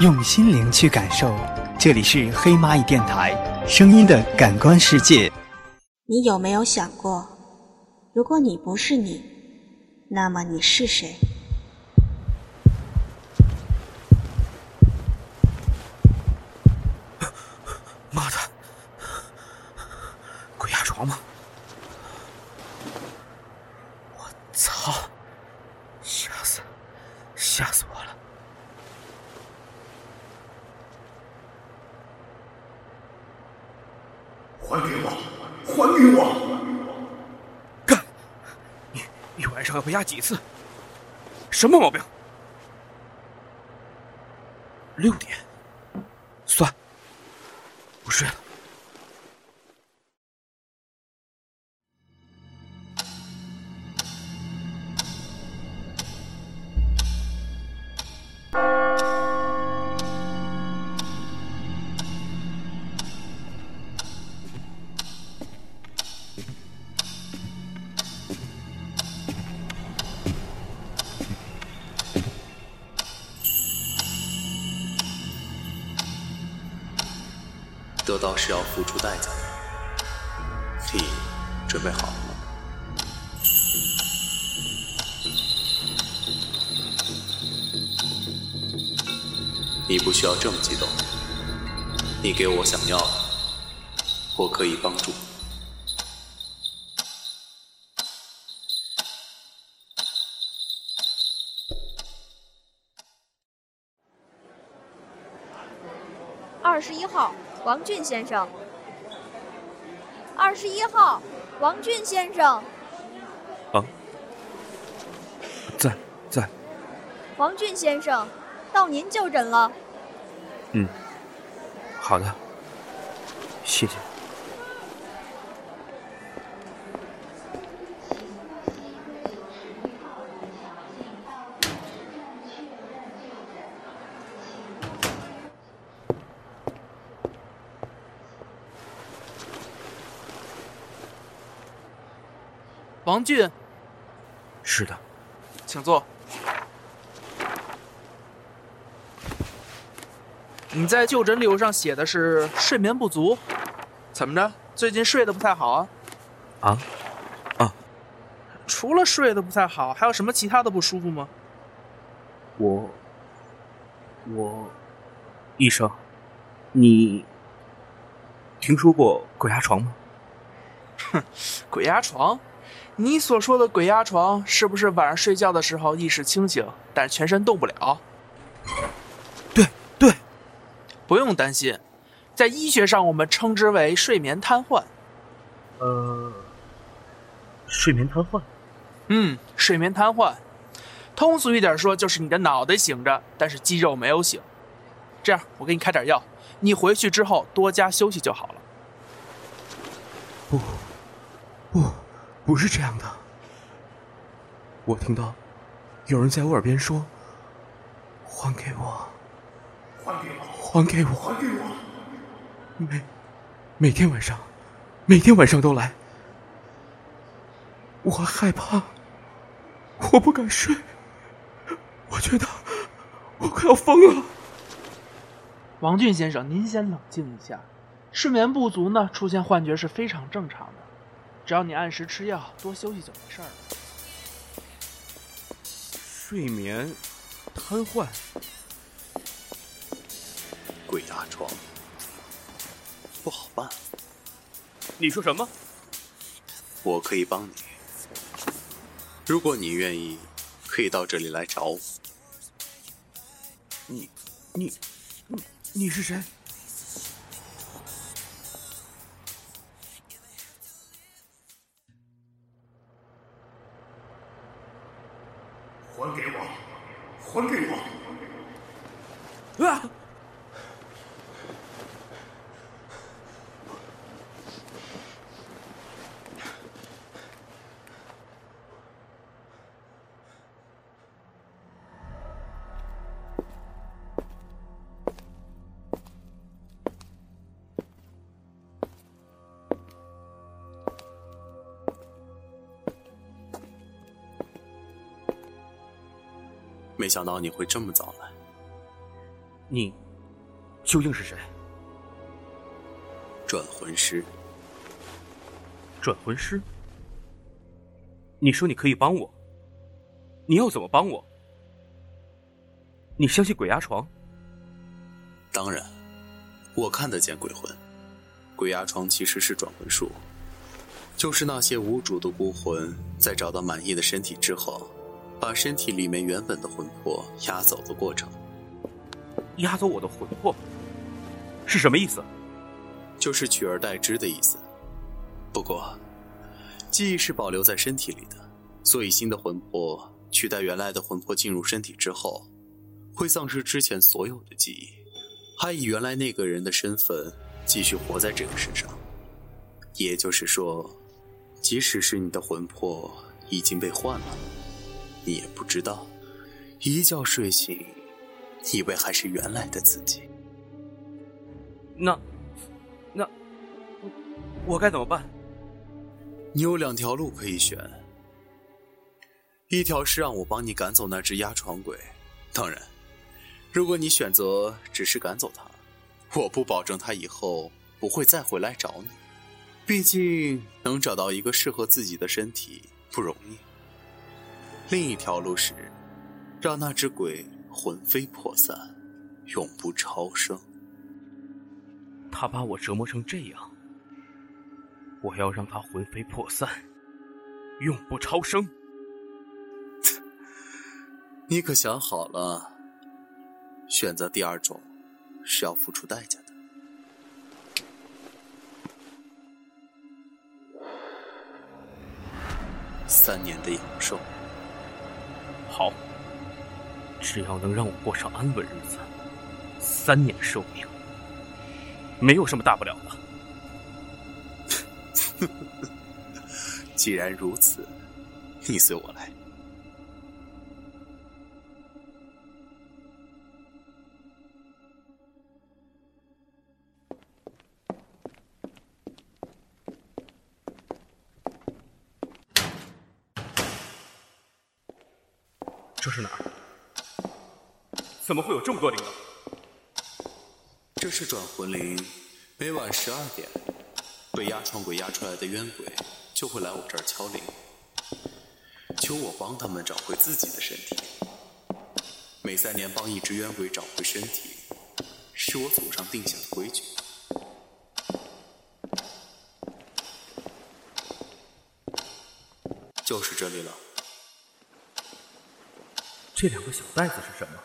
用心灵去感受。这里是黑蚂蚁电台，声音的感官世界。你有没有想过，如果你不是你，那么你是谁？妈的，鬼压床吗？我操！吓死，吓死我了！还给我！还给我！干！你一晚上要被压几次？什么毛病？六点，算，不睡了。得到是要付出代价的，你准备好了吗？你不需要这么激动，你给我想要的，我可以帮助。二十一号，王俊先生。二十一号，王俊先生。啊，在在。王俊先生，到您就诊了。嗯，好的，谢谢。王俊，是的，请坐。你在就诊理由上写的是睡眠不足，怎么着？最近睡得不太好啊？啊？啊？除了睡得不太好，还有什么其他的不舒服吗？我，我，医生，你听说过鬼压床吗？哼，鬼压床。你所说的鬼压床，是不是晚上睡觉的时候意识清醒，但是全身动不了？对对，不用担心，在医学上我们称之为睡眠瘫痪。呃，睡眠瘫痪。嗯，睡眠瘫痪，通俗一点说就是你的脑袋醒着，但是肌肉没有醒。这样，我给你开点药，你回去之后多加休息就好了。不，不。不是这样的，我听到有人在我耳边说：“还给我，还给我，还给我，还给我。”每每天晚上，每天晚上都来，我害怕，我不敢睡，我觉得我快要疯了。王俊先生，您先冷静一下，睡眠不足呢，出现幻觉是非常正常的。只要你按时吃药，多休息就没事了。睡眠瘫痪，鬼压床不好办。你说什么？我可以帮你。如果你愿意，可以到这里来找我。你，你，你，你是谁？还给我！还给我！啊！没想到你会这么早来。你究竟是谁？转魂师。转魂师？你说你可以帮我？你要怎么帮我？你相信鬼压床？当然，我看得见鬼魂。鬼压床其实是转魂术，就是那些无主的孤魂在找到满意的身体之后，把身体里面原本的魂魄压走的过程。压走我的魂魄是什么意思？就是取而代之的意思。不过，记忆是保留在身体里的，所以新的魂魄取代原来的魂魄进入身体之后，会丧失之前所有的记忆，还以原来那个人的身份继续活在这个世上。也就是说，即使是你的魂魄已经被换了，你也不知道，一觉睡醒，以为还是原来的自己。那，那我该怎么办？你有两条路可以选，一条是让我帮你赶走那只压床鬼，当然，如果你选择只是赶走他，我不保证他以后不会再回来找你。毕竟能找到一个适合自己的身体不容易。另一条路是，让那只鬼魂飞魄散，永不超生。他把我折磨成这样。我要让他魂飞魄散，永不超生。你可想好了？选择第二种是要付出代价的。三年的阳寿。好，只要能让我过上安稳日子，三年寿命，没有什么大不了的。既然如此，你随我来。这是哪儿？怎么会有这么多铃铛？这是转魂铃，每晚十二点。被压床鬼压出来的冤鬼就会来我这儿敲铃，求我帮他们找回自己的身体。每三年帮一只冤鬼找回身体，是我祖上定下的规矩。就是这里了。这两个小袋子是什么？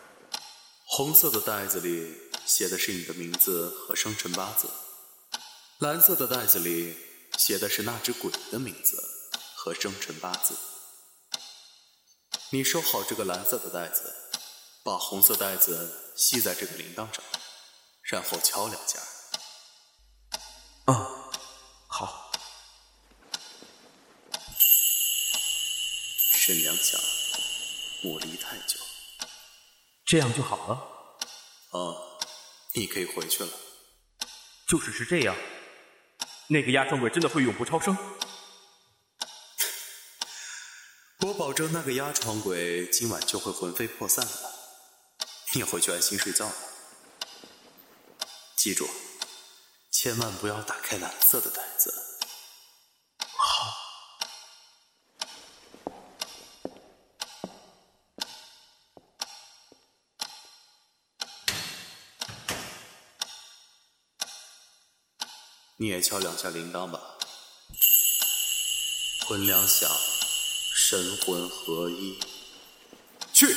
红色的袋子里写的是你的名字和生辰八字。蓝色的袋子里写的是那只鬼的名字和生辰八字。你收好这个蓝色的袋子，把红色袋子系在这个铃铛上，然后敲两下。啊，好。声两响，莫离太久。这样就好了。啊，你可以回去了。就只是这样。那个压床鬼真的会永不超生？我保证，那个压床鬼今晚就会魂飞魄散了。你回去安心睡觉。记住，千万不要打开蓝色的袋子。你也敲两下铃铛吧，魂两响，神魂合一，去。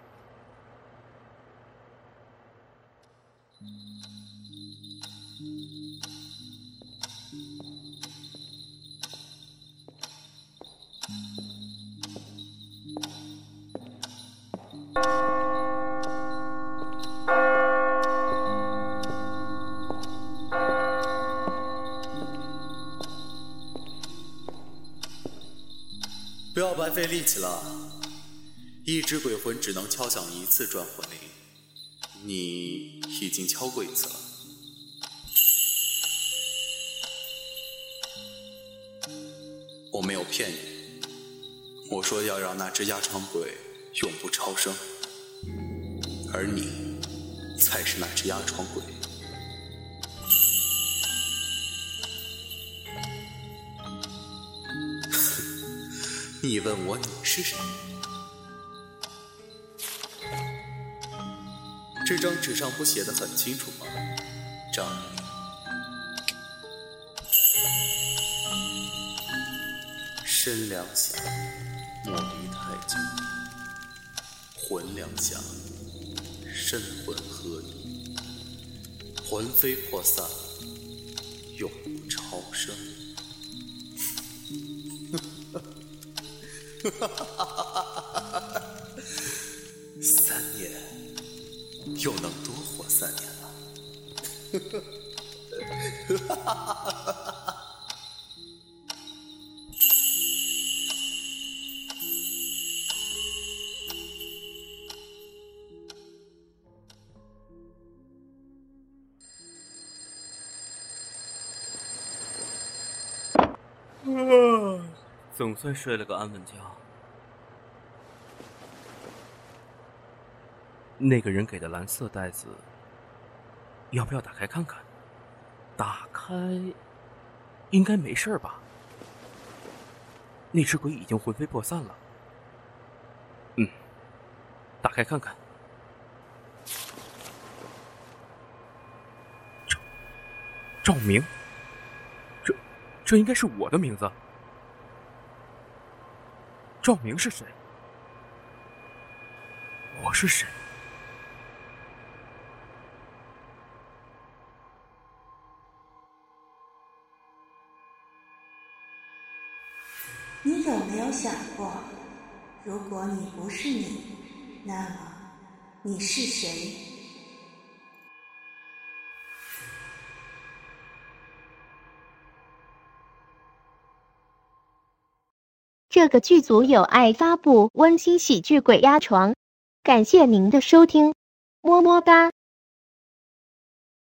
不要白费力气了，一只鬼魂只能敲响一次转魂铃，你已经敲过一次了。我没有骗你，我说要让那只压床鬼永不超生，而你才是那只压床鬼。你问我你是谁？这张纸上不写的很清楚吗？张宇，身两响，莫离太久；魂两响，身魂合一。魂飞魄散，永不超生。三年，又能多活三年了。啊总算睡了个安稳觉。那个人给的蓝色袋子，要不要打开看看？打开，应该没事吧？那只鬼已经魂飞魄散了。嗯，打开看看。赵赵明，这应该是我的名字。赵明是谁？我是谁？你有没有想过，如果你不是你，那么你是谁？这个剧组有爱发布温馨喜剧《鬼压床》，感谢您的收听，么么哒。